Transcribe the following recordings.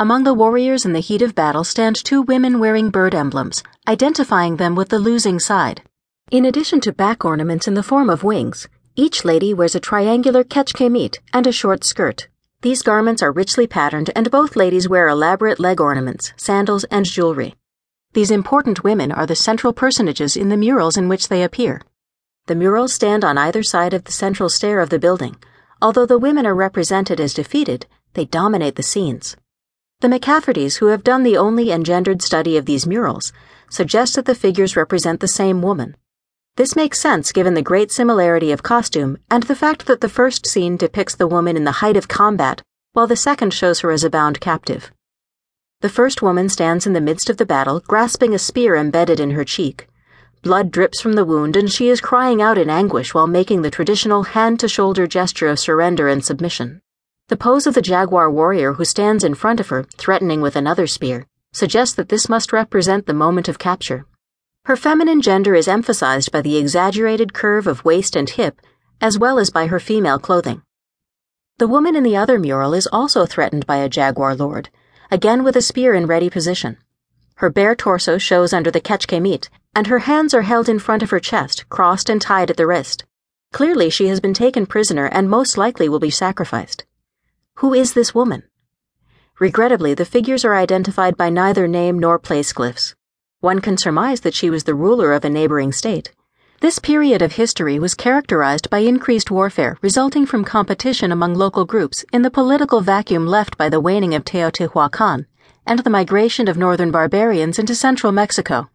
Among the warriors in the heat of battle stand two women wearing bird emblems, identifying them with the losing side. In addition to back ornaments in the form of wings, each lady wears a triangular quechquemitl and a short skirt. These garments are richly patterned, and both ladies wear elaborate leg ornaments, sandals, and jewelry. These important women are the central personages in the murals in which they appear. The murals stand on either side of the central stair of the building. Although the women are represented as defeated, they dominate the scenes. The McCaffertys, who have done the only engendered study of these murals, suggest that the figures represent the same woman. This makes sense given the great similarity of costume and the fact that the first scene depicts the woman in the height of combat, while the second shows her as a bound captive. The first woman stands in the midst of the battle, grasping a spear embedded in her cheek. Blood drips from the wound, and she is crying out in anguish while making the traditional hand to shoulder gesture of surrender and submission. The pose of the jaguar warrior who stands in front of her, threatening with another spear, suggests that this must represent the moment of capture. Her feminine gender is emphasized by the exaggerated curve of waist and hip, as well as by her female clothing. The woman in the other mural is also threatened by a jaguar lord, again with a spear in ready position. Her bare torso shows under the quechquemitl, and her hands are held in front of her chest, crossed and tied at the wrist. Clearly, she has been taken prisoner and most likely will be sacrificed. Who is this woman? Regrettably, the figures are identified by neither name nor place glyphs. One can surmise that she was the ruler of a neighboring state. This period of history was characterized by increased warfare resulting from competition among local groups in the political vacuum left by the waning of Teotihuacan and the migration of northern barbarians into central Mexico.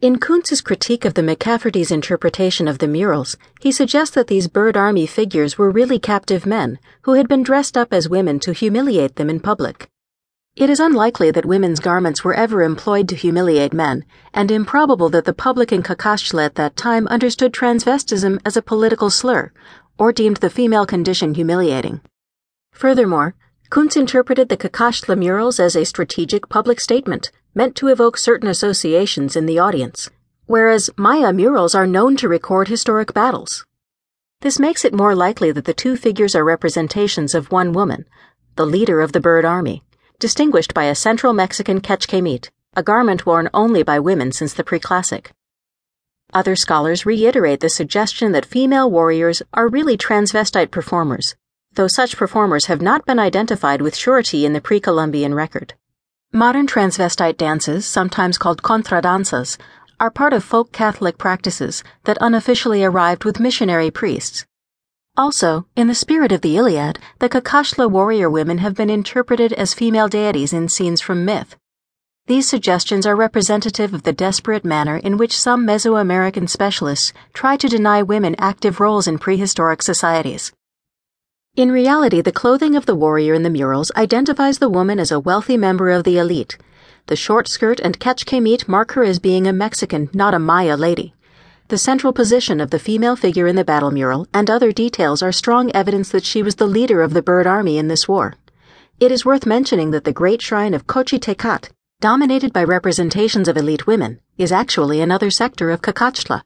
In Kuntz's critique of the McCafferty's interpretation of the murals, he suggests that these bird army figures were really captive men who had been dressed up as women to humiliate them in public. It is unlikely that women's garments were ever employed to humiliate men, and improbable that the public in Cacaxtla at that time understood transvestism as a political slur, or deemed the female condition humiliating. Furthermore, Kuntz interpreted the Cacaxtla murals as a strategic public statement meant to evoke certain associations in the audience, whereas Maya murals are known to record historic battles. This makes it more likely that the two figures are representations of one woman, the leader of the bird army distinguished by a central Mexican quechquemitl, a garment worn only by women since the pre-classic. Other scholars reiterate the suggestion that female warriors are really transvestite performers, though such performers have not been identified with surety in the pre-Columbian record. Modern transvestite dances, sometimes called contradanzas, are part of folk Catholic practices that unofficially arrived with missionary priests. Also, in the spirit of the Iliad, the Cacaxtla warrior women have been interpreted as female deities in scenes from myth. These suggestions are representative of the desperate manner in which some Mesoamerican specialists try to deny women active roles in prehistoric societies. In reality, the clothing of the warrior in the murals identifies the woman as a wealthy member of the elite. The short skirt and quechquemitl mark her as being a Mexican, not a Maya lady. The central position of the female figure in the battle mural and other details are strong evidence that she was the leader of the bird army in this war. It is worth mentioning that the great shrine of Xochitecatl, dominated by representations of elite women, is actually another sector of Cacaxtla.